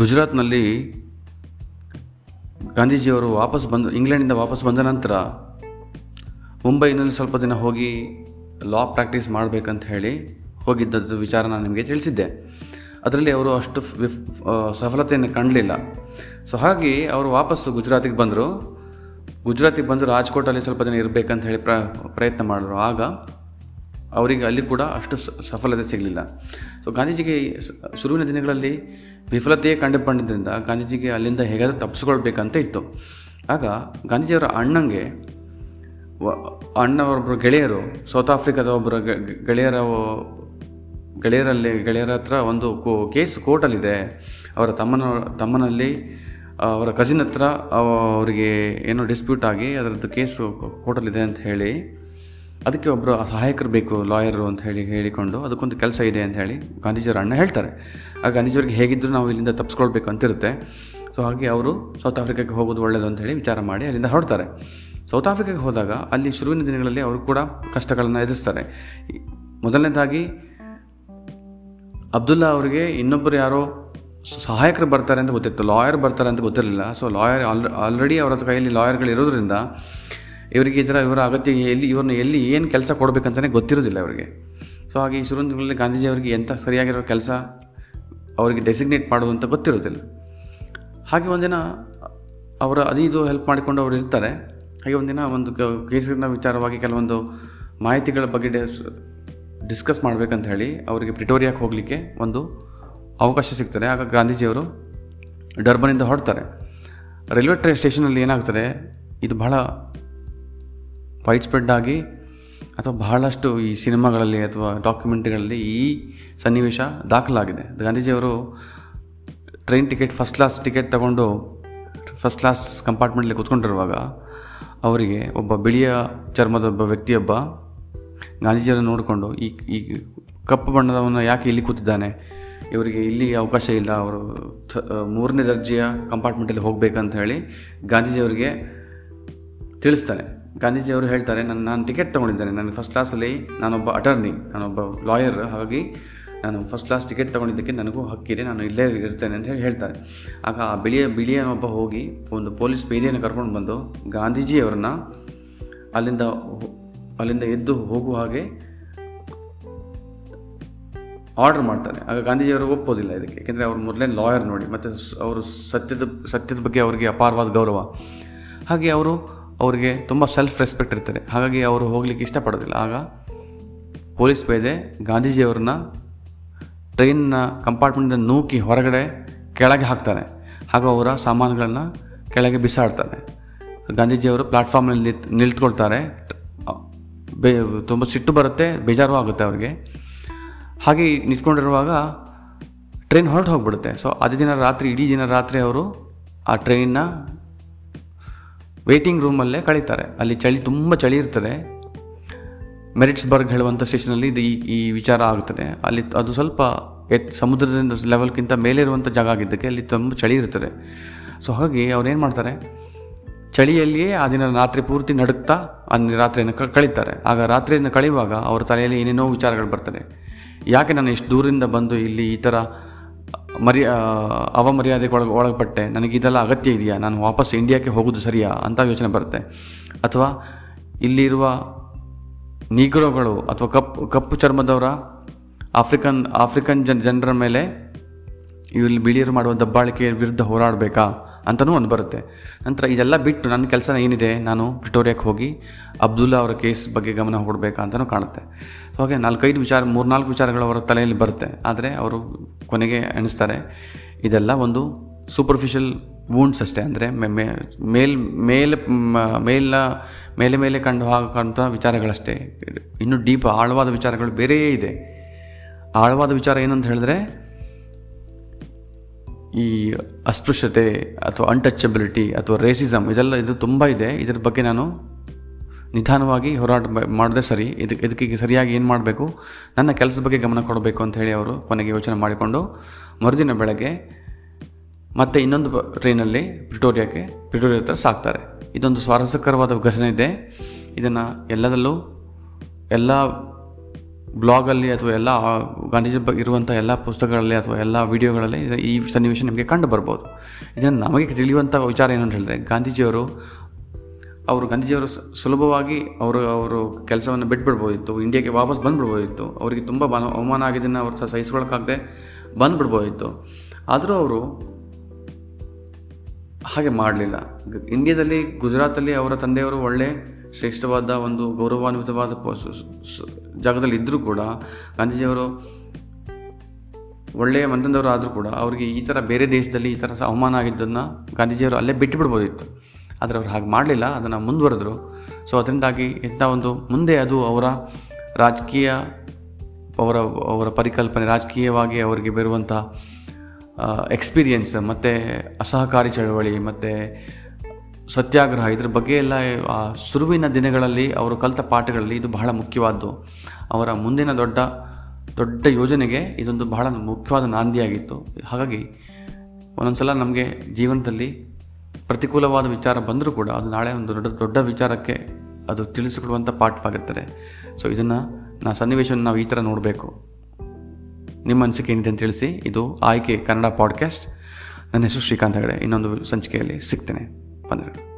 ಗುಜರಾತ್ನಲ್ಲಿ ಗಾಂಧೀಜಿಯವರು ವಾಪಸ್ ಬಂದು, ಇಂಗ್ಲೆಂಡಿಂದ ವಾಪಸ್ ಬಂದ ನಂತರ ಮುಂಬೈನಲ್ಲಿ ಸ್ವಲ್ಪ ದಿನ ಹೋಗಿ ಲಾ ಪ್ರಾಕ್ಟೀಸ್ ಮಾಡಬೇಕಂತ ಹೇಳಿ ಹೋಗಿದ್ದದ್ದು ವಿಚಾರ ನಾನು ನಿಮಗೆ ತಿಳಿಸಿದ್ದೆ. ಅದರಲ್ಲಿ ಅವರು ಅಷ್ಟು ವಿಫ್ ಸಫಲತೆಯನ್ನು ಕಾಣಲಿಲ್ಲ ಸೊ ಹಾಗೆ ಅವರು ವಾಪಸ್ಸು ಗುಜರಾತಿಗೆ ಬಂದರು. ಗುಜರಾತಿಗೆ ಬಂದು ರಾಜ್ಕೋಟಲ್ಲಿ ಸ್ವಲ್ಪ ದಿನ ಇರಬೇಕಂತ ಹೇಳಿ ಪ್ರ, ಪ್ರಯತ್ನ ಮಾಡಿದ್ರು. ಆಗ ಅವರಿಗೆ ಅಲ್ಲಿ ಕೂಡ ಅಷ್ಟು ಸಫಲತೆ ಸಿಗಲಿಲ್ಲ. ಸೊ ಗಾಂಧೀಜಿಗೆ ಶುರುವಿನ ದಿನಗಳಲ್ಲಿ ವಿಫಲತೆಯೇ ಕಂಡುಕೊಂಡಿದ್ದರಿಂದ ಗಾಂಧೀಜಿಗೆ ಅಲ್ಲಿಂದ ಹೇಗಾದರೂ ತಪ್ಪಿಸ್ಕೊಳ್ಬೇಕಂತ ಇತ್ತು. ಆಗ ಗಾಂಧೀಜಿಯವರ ಅಣ್ಣಂಗೆ ಅಣ್ಣವರೊಬ್ಬರು ಅಣ್ಣ ಗೆಳೆಯರು, ಸೌತ್ ಆಫ್ರಿಕಾದ ಒಬ್ಬರ ಗೆಳೆಯರ, ಗೆಳೆಯರಲ್ಲಿ, ಗೆಳೆಯರ ಹತ್ರ ಒಂದು ಕೋ, ಕೇಸ್ ಕೋರ್ಟಲ್ಲಿದೆ. ಅವರ ತಮ್ಮನ, ತಮ್ಮನಲ್ಲಿ, ಅವರ ಕಸಿನ್ ಹತ್ರ ಅವರಿಗೆ ಏನೋ ಡಿಸ್ಪ್ಯೂಟ್ ಆಗಿ ಅದರದ್ದು ಕೇಸು ಕೋರ್ಟಲ್ಲಿದೆ ಅಂತ ಹೇಳಿ ಅದಕ್ಕೆ ಒಬ್ಬರು ಸಹಾಯಕರು ಬೇಕು, ಲಾಯರು ಅಂತ ಹೇಳಿ ಹೇಳಿಕೊಂಡು ಅದಕ್ಕೊಂದು ಕೆಲಸ ಇದೆ ಅಂತ ಹೇಳಿ ಗಾಂಧೀಜಿಯವ್ರ ಅಣ್ಣ ಹೇಳ್ತಾರೆ. ಆ ಗಾಂಧೀಜಿಯವ್ರಿಗೆ ಹೇಗಿದ್ದರೂ ನಾವು ಇಲ್ಲಿಂದ ತಪ್ಪಿಸ್ಕೊಳ್ಬೇಕು ಅಂತಿರುತ್ತೆ. ಸೊ ಹಾಗೆ ಅವರು ಸೌತ್ ಆಫ್ರಿಕಾಗೆ ಹೋಗೋದು ಒಳ್ಳೆಯದು ಅಂತ ಹೇಳಿ ವಿಚಾರ ಮಾಡಿ ಅಲ್ಲಿಂದ ಹೊರಡ್ತಾರೆ. ಸೌತ್ ಆಫ್ರಿಕಾಗೆ ಹೋದಾಗ ಅಲ್ಲಿ ಶುರುವಿನ ದಿನಗಳಲ್ಲಿ ಅವರು ಕೂಡ ಕಷ್ಟಗಳನ್ನು ಎದುರಿಸ್ತಾರೆ. ಮೊದಲನೇದಾಗಿ ಅಬ್ದುಲ್ಲಾ ಅವರಿಗೆ ಇನ್ನೊಬ್ಬರು ಯಾರೋ ಸಹಾಯಕರು ಬರ್ತಾರೆ ಅಂತ ಗೊತ್ತಿತ್ತು. ಲಾಯರ್ ಬರ್ತಾರೆ ಅಂತ ಗೊತ್ತಿರಲಿಲ್ಲ. ಸೊ ಲಾಯರ್ ಆಲ್ ಆಲ್ರೆಡಿ ಅವರ ಕೈಯಲ್ಲಿ ಲಾಯರ್ಗಳು ಇರೋದ್ರಿಂದ ಇವರಿಗೆ ಇದರ ಇವರ ಅಗತ್ಯ ಎಲ್ಲಿ ಇವ್ರನ್ನ ಎಲ್ಲಿ ಏನು ಕೆಲಸ ಕೊಡಬೇಕಂತಲೇ ಗೊತ್ತಿರೋದಿಲ್ಲ ಅವರಿಗೆ. ಸೊ ಹಾಗೆ ಈ ಶುರುವಿನಲ್ಲಿ ಗಾಂಧೀಜಿ ಅವರಿಗೆ ಎಂಥ ಸರಿಯಾಗಿರೋ ಕೆಲಸ ಅವರಿಗೆ ಡೆಸಿಗ್ನೇಟ್ ಮಾಡೋದು ಅಂತ ಗೊತ್ತಿರೋದಿಲ್ಲ ಹಾಗೆ ಒಂದಿನ ಅವರ ಅದು ಹೆಲ್ಪ್ ಮಾಡಿಕೊಂಡು ಅವರು ಇರ್ತಾರೆ. ಹಾಗೆ ಒಂದಿನ ಒಂದು ಕ- ಕೇಸಿನ ವಿಚಾರವಾಗಿ ಕೆಲವೊಂದು ಮಾಹಿತಿಗಳ ಬಗ್ಗೆ ಡಿಸ್ಕಸ್ ಮಾಡಬೇಕಂತ ಹೇಳಿ ಅವರಿಗೆ ಪ್ರಿಟೋರಿಯಾಕ್ಕೆ ಹೋಗಲಿಕ್ಕೆ ಒಂದು ಅವಕಾಶ ಸಿಗ್ತಾರೆ ಆಗ ಗಾಂಧೀಜಿಯವರು ಡರ್ಬನಿಂದ ಹೊರಡ್ತಾರೆ. ರೈಲ್ವೆ ಟ್ರೇ ಸ್ಟೇಷನಲ್ಲಿ ಏನಾಗ್ತದೆ, ಇದು ಬಹಳ ವೈಡ್ ಸ್ಪ್ರೆಡ್ ಆಗಿ ಅಥವಾ ಬಹಳಷ್ಟು ಈ ಸಿನಿಮಾಗಳಲ್ಲಿ ಅಥವಾ ಡಾಕ್ಯುಮೆಂಟ್ಗಳಲ್ಲಿ ಈ ಸನ್ನಿವೇಶ ದಾಖಲಾಗಿದೆ. ಗಾಂಧೀಜಿಯವರು train ticket first class ticket ತಗೊಂಡು ಫಸ್ಟ್ ಕ್ಲಾಸ್ ಕಂಪಾರ್ಟ್ಮೆಂಟಲ್ಲಿ ಕೂತ್ಕೊಂಡಿರುವಾಗ ಅವರಿಗೆ ಒಬ್ಬ ಬಿಳಿಯ ಚರ್ಮದ ಒಬ್ಬ ವ್ಯಕ್ತಿಯೊಬ್ಬ ಗಾಂಧೀಜಿಯವರನ್ನು ನೋಡಿಕೊಂಡು, ಈ ಈ ಕಪ್ಪು ಬಣ್ಣದವನ್ನು ಯಾಕೆ ಇಲ್ಲಿ ಕೂತಿದ್ದಾನೆ? ಇವರಿಗೆ ಇಲ್ಲಿ ಅವಕಾಶ ಇಲ್ಲ. ಅವರು ಮೂರನೇ ದರ್ಜೆಯ ಕಂಪಾರ್ಟ್ಮೆಂಟಲ್ಲಿ ಹೋಗಬೇಕಂತ ಹೇಳಿ ಗಾಂಧೀಜಿಯವರಿಗೆ ತಿಳಿಸ್ತಾನೆ. ಗಾಂಧೀಜಿಯವರು ಹೇಳ್ತಾರೆ ನಾನು ನಾನು ಟಿಕೆಟ್ ತೊಗೊಂಡಿದ್ದೇನೆ. ನಾನು ಫಸ್ಟ್ ಕ್ಲಾಸಲ್ಲಿ ನಾನೊಬ್ಬ ಅಟರ್ನಿ ನಾನೊಬ್ಬ ಲಾಯರ್ ಹಾಗಾಗಿ ನಾನು ಫಸ್ಟ್ ಕ್ಲಾಸ್ ಟಿಕೆಟ್ ತೊಗೊಂಡಿದ್ದಕ್ಕೆ ನನಗೂ ಹಕ್ಕಿದೆ. ನಾನು ಇಲ್ಲೇ ಇರ್ತೇನೆ ಅಂತ ಹೇಳಿ ಹೇಳ್ತಾರೆ. ಆಗ ಆ ಬಿಳಿಯ ಬಿಳಿಯನೊಬ್ಬ ಹೋಗಿ ಒಂದು ಪೊಲೀಸ್ ಬೇದಿಯನ್ನು ಕರ್ಕೊಂಡು ಬಂದು ಗಾಂಧೀಜಿಯವರನ್ನ ಅಲ್ಲಿಂದ ಅಲ್ಲಿಂದ ಎದ್ದು ಹೋಗುವ ಹಾಗೆ ಆರ್ಡರ್ ಮಾಡ್ತಾರೆ. ಆಗ ಗಾಂಧೀಜಿಯವರು ಒಪ್ಪೋದಿಲ್ಲ ಇದಕ್ಕೆ. ಏಕೆಂದರೆ ಅವ್ರು ಮೊದಲೇ ಲಾಯರ್ ನೋಡಿ. ಮತ್ತು ಅವರು ಸತ್ಯದ ಸತ್ಯದ ಬಗ್ಗೆ ಅವರಿಗೆ ಅಪಾರವಾದ ಗೌರವ. ಹಾಗೆ ಅವರು ಅವರಿಗೆ ತುಂಬ ಸೆಲ್ಫ್ ರೆಸ್ಪೆಕ್ಟ್ ಇರ್ತಾರೆ ಹಾಗಾಗಿ ಅವರು ಹೋಗ್ಲಿಕ್ಕೆ ಇಷ್ಟಪಡೋದಿಲ್ಲ. ಆಗ ಪೊಲೀಸ್ ಪೇದೆ ಗಾಂಧೀಜಿಯವ್ರನ್ನ ಟ್ರೈನ್ನ ಕಂಪಾರ್ಟ್ಮೆಂಟಿಂದ ನೂಕಿ ಹೊರಗಡೆ ಕೆಳಗೆ ಹಾಕ್ತಾನೆ ಹಾಗೂ ಅವರ ಸಾಮಾನುಗಳನ್ನು ಕೆಳಗೆ ಬಿಸಾಡ್ತಾನೆ ಗಾಂಧೀಜಿಯವರು ಪ್ಲಾಟ್ಫಾರ್ಮ್ನಲ್ಲಿ ನಿಂತ್, ನಿಲ್ತ್ಕೊಳ್ತಾರೆ. ಬೇ, ತುಂಬ ಸಿಟ್ಟು ಬರುತ್ತೆ, ಬೇಜಾರು ಆಗುತ್ತೆ ಅವ್ರಿಗೆ. ಹಾಗೆ ನಿಂತ್ಕೊಂಡಿರುವಾಗ ಟ್ರೈನ್ ಹೊರಟು ಹೋಗ್ಬಿಡುತ್ತೆ. ಸೊ ಅದೇ ದಿನ ರಾತ್ರಿ, ಇಡೀ ದಿನ ರಾತ್ರಿ ಅವರು ಆ ಟ್ರೈನ್ನ ವೇಟಿಂಗ್ ರೂಮಲ್ಲೇ ಕಳೀತಾರೆ. ಅಲ್ಲಿ ಚಳಿ ತುಂಬ ಚಳಿ ಇರ್ತದೆ. ಮೆರಿಟ್ಸ್ಬರ್ಗ್ ಹೇಳುವಂಥ ಸ್ಟೇಷನಲ್ಲಿ ಇದು ಈ ಈ ವಿಚಾರ ಆಗ್ತದೆ. ಅಲ್ಲಿ ಅದು ಸ್ವಲ್ಪ ಎತ್ ಸಮುದ್ರದಿಂದ ಲೆವೆಲ್ಗಿಂತ ಮೇಲೆ ಇರುವಂಥ ಜಾಗ ಆಗಿದ್ದಕ್ಕೆ ಅಲ್ಲಿ ತುಂಬ ಚಳಿ ಇರ್ತದೆ. ಸೊ ಹಾಗೆ ಅವ್ರು ಏನು ಮಾಡ್ತಾರೆ? ಚಳಿಯಲ್ಲಿಯೇ ಆ ದಿನ ರಾತ್ರಿ ಪೂರ್ತಿ ನಡುಕ್ತಾ ಆ ರಾತ್ರಿಯನ್ನು ಕಳೀತಾರೆ. ಆಗ ರಾತ್ರಿಯನ್ನು ಕಳೆಯುವಾಗ ಅವರ ತಲೆಯಲ್ಲಿ ಏನೇನೋ ವಿಚಾರಗಳು ಬರ್ತದೆ. ಯಾಕೆ ನಾನು ಇಷ್ಟು ದೂರದಿಂದ ಬಂದು ಇಲ್ಲಿ ಈ ಥರ ಮರ್ಯಾ ಅವಮರ್ಯಾದೆಗೆ ಒಳಗೆ ಒಳಪಟ್ಟೆ ನನಗೆ ಇದೆಲ್ಲ ಅಗತ್ಯ ಇದೆಯಾ? ನಾನು ವಾಪಸ್ ಇಂಡಿಯಾಕ್ಕೆ ಹೋಗೋದು ಸರಿಯಾ? ಅಂತ ಯೋಚನೆ ಬರುತ್ತೆ. ಅಥವಾ ಇಲ್ಲಿರುವ ನೀಗ್ರೋಗಳು ಅಥವಾ ಕಪ್ಪು ಕಪ್ಪು ಚರ್ಮದವರ ಆಫ್ರಿಕನ್ ಆಫ್ರಿಕನ್ ಜನ, ಜನರ ಮೇಲೆ ಇಲ್ಲಿ ಬಿಳಿಯರು ಮಾಡುವ ದಬ್ಬಾಳಿಕೆ ವಿರುದ್ಧ ಹೋರಾಡಬೇಕಾ? ಅಂತಲೂ ಒಂದು ಬರುತ್ತೆ. ನಂತರ ಇದೆಲ್ಲ ಬಿಟ್ಟು ನನ್ನ ಕೆಲಸ ಏನಿದೆ, ನಾನು ಪ್ರಿಟೋರಿಯಾಕ್ಕೆ ಹೋಗಿ ಅಬ್ದುಲ್ಲಾ ಅವರ ಕೇಸ್ ಬಗ್ಗೆ ಗಮನ ಕೊಡಬೇಕಾ ಅಂತಲೂ ಕಾಣುತ್ತೆ. ಸೊ ಹಾಗೆ ನಾಲ್ಕೈದು ವಿಚಾರ, ಮೂರ್ನಾಲ್ಕು ವಿಚಾರಗಳು ಅವರ ತಲೆಯಲ್ಲಿ ಬರುತ್ತೆ. ಆದರೆ ಅವರು ಕೊನೆಗೆ ಎಣಿಸ್ತಾರೆ, ಇದೆಲ್ಲ ಒಂದು ಸೂಪರ್ಫಿಷಿಯಲ್ ವೂಂಡ್ಸ್ ಅಷ್ಟೇ. ಅಂದರೆ ಮೇಲ್, ಮೇಲೆ ಮೇಲ್ ಮೇಲೆ ಮೇಲೆ ಕಂಡು ಹಾಕಂಥ ವಿಚಾರಗಳಷ್ಟೇ. ಇನ್ನು ಡೀಪ್ ಆಳವಾದ ವಿಚಾರಗಳು ಬೇರೆಯೇ ಇದೆ. ಆಳವಾದ ವಿಚಾರ ಏನಂತ ಹೇಳಿದ್ರೆ ಈ ಅಸ್ಪೃಶ್ಯತೆ ಅಥವಾ ಅನ್ಟಚಬಿಲಿಟಿ ಅಥವಾ ರೇಸಿಸಮ್ ಇದೆಲ್ಲ ಇದು ತುಂಬ ಇದೆ. ಇದರ ಬಗ್ಗೆ ನಾನು ನಿಧಾನವಾಗಿ ಹೋರಾಟ ಮಾಡೋದೇ ಸರಿ. ಇದಕ್ಕೆ ಇದಕ್ಕೆ ಸರಿಯಾಗಿ ಏನು ಮಾಡಬೇಕು? ನನ್ನ ಕೆಲಸದ ಬಗ್ಗೆ ಗಮನ ಕೊಡಬೇಕು ಅಂತ ಹೇಳಿ ಅವರು ಕೊನೆಗೆ ಯೋಚನೆ ಮಾಡಿಕೊಂಡು ಮರುದಿನ ಬೆಳಗ್ಗೆ ಮತ್ತೆ ಇನ್ನೊಂದು ಟ್ರೈನಲ್ಲಿ ಪ್ರಿಟೋರಿಯಾಕ್ಕೆ, ಪ್ರಿಟೋರಿಯಾ ಹತ್ರ ಸಾಕ್ತಾರೆ. ಇದೊಂದು ಸ್ವಾರಸ್ಯಕರವಾದ ಘಟನೆ ಇದೆ. ಇದನ್ನು ಎಲ್ಲದಲ್ಲೂ ಎಲ್ಲ ಬ್ಲಾಗಲ್ಲಿ ಅಥವಾ ಎಲ್ಲ ಗಾಂಧೀಜಿ ಬಗ್ಗೆ ಇರುವಂಥ ಎಲ್ಲ ಪುಸ್ತಕಗಳಲ್ಲಿ ಅಥವಾ ಎಲ್ಲ ವಿಡಿಯೋಗಳಲ್ಲಿ ಈ ಸನ್ನಿವೇಶ ನಿಮಗೆ ಕಂಡು ಬರ್ಬೋದು. ಇದನ್ನು ನಮಗೆ ತಿಳಿಯುವಂಥ ವಿಚಾರ ಏನಂತ ಹೇಳಿದ್ರೆ, ಗಾಂಧೀಜಿಯವರು ಅವರು ಗಾಂಧೀಜಿಯವರು ಸುಲಭವಾಗಿ ಅವರು ಅವರು ಕೆಲಸವನ್ನು ಬಿಟ್ಬಿಡ್ಬೋದಿತ್ತು. ಇಂಡಿಯಾಗೆ ವಾಪಸ್ ಬಂದುಬಿಡ್ಬೋದಿತ್ತು. ಅವರಿಗೆ ತುಂಬ ಬನ ಅವಮಾನ ಆಗಿದ್ದನ್ನು ಅವ್ರು ಸಹಿಸ್ಕೊಳ್ಳೋಕ್ಕಾಗದೆ ಬಂದುಬಿಡ್ಬೋದಿತ್ತು. ಆದರೂ ಅವರು ಹಾಗೆ ಮಾಡಲಿಲ್ಲ. ಇಂಡಿಯಾದಲ್ಲಿ, ಗುಜರಾತಲ್ಲಿ ಅವರ ತಂದೆಯವರು ಒಳ್ಳೆ ಶ್ರೇಷ್ಠವಾದ ಒಂದು ಗೌರವಾನ್ವಿತವಾದ ಜಾಗದಲ್ಲಿ ಇದ್ದರೂ ಕೂಡ ಗಾಂಧೀಜಿಯವರು ಒಳ್ಳೆಯ ಮಂದದವರು ಆದರೂ ಕೂಡ ಅವರಿಗೆ ಈ ಥರ ಬೇರೆ ದೇಶದಲ್ಲಿ ಈ ಥರ ಅವಮಾನ ಆಗಿದ್ದನ್ನು ಗಾಂಧೀಜಿಯವರು ಅಲ್ಲೇ ಬಿಟ್ಟು ಬಿಡ್ಬೋದಿತ್ತು. ಆದರೆ ಅವ್ರು ಹಾಗೆ ಮಾಡಲಿಲ್ಲ, ಅದನ್ನು ಮುಂದುವರೆದ್ರು. ಸೊ ಅದರಿಂದಾಗಿ ಇಂಥ ಒಂದು ಮುಂದೆ ಅದು ಅವರ ರಾಜಕೀಯ, ಅವರ ಅವರ ಪರಿಕಲ್ಪನೆ ರಾಜಕೀಯವಾಗಿ ಅವರಿಗೆ ಬರುವಂಥ ಎಕ್ಸ್ಪೀರಿಯನ್ಸ್ ಮತ್ತು ಅಸಹಕಾರಿ ಚಳವಳಿ ಮತ್ತು ಸತ್ಯಾಗ್ರಹ. ಇದ್ರ ಬಗ್ಗೆ ಎಲ್ಲ, ಆ, ಸುರುವಿನ ದಿನಗಳಲ್ಲಿ, ಅವರು ಕಲಿತ ಪಾಠಗಳಲ್ಲಿ ಇದು ಬಹಳ ಮುಖ್ಯವಾದ್ದು. ಅವರ ಮುಂದಿನ ದೊಡ್ಡ ದೊಡ್ಡ ಯೋಜನೆಗೆ ಇದೊಂದು ಬಹಳ ಮುಖ್ಯವಾದ ನಾಂದಿಯಾಗಿತ್ತು. ಹಾಗಾಗಿ ಒಂದೊಂದು ಸಲ ನಮಗೆ ಜೀವನದಲ್ಲಿ ಪ್ರತಿಕೂಲವಾದ ವಿಚಾರ ಬಂದರೂ ಕೂಡ ಅದು ನಾಳೆ ಒಂದು ದೊಡ್ಡ ದೊಡ್ಡ ವಿಚಾರಕ್ಕೆ ಅದು ತಿಳಿಸಿಕೊಡುವಂಥ ಪಾಠವಾಗಿರ್ತದೆ. ಸೊ ಇದನ್ನು ನಾ ಸನ್ನಿವೇಶವನ್ನು ನಾವು ಈ ಥರ ನೋಡಬೇಕು. ನಿಮ್ಮ ಅನಿಸಿಕೆ ಏನಿದೆ ಅಂತ ತಿಳಿಸಿ. ಇದು ಆಯ್ಕೆ ಕನ್ನಡ ಪಾಡ್ಕಾಸ್ಟ್ ನನ್ನ ಹೆಸರು ಶ್ರೀಕಾಂತ್ ಹೆಗಡೆ. ಇನ್ನೊಂದು ಸಂಚಿಕೆಯಲ್ಲಿ ಸಿಗ್ತೇನೆ. 바늘.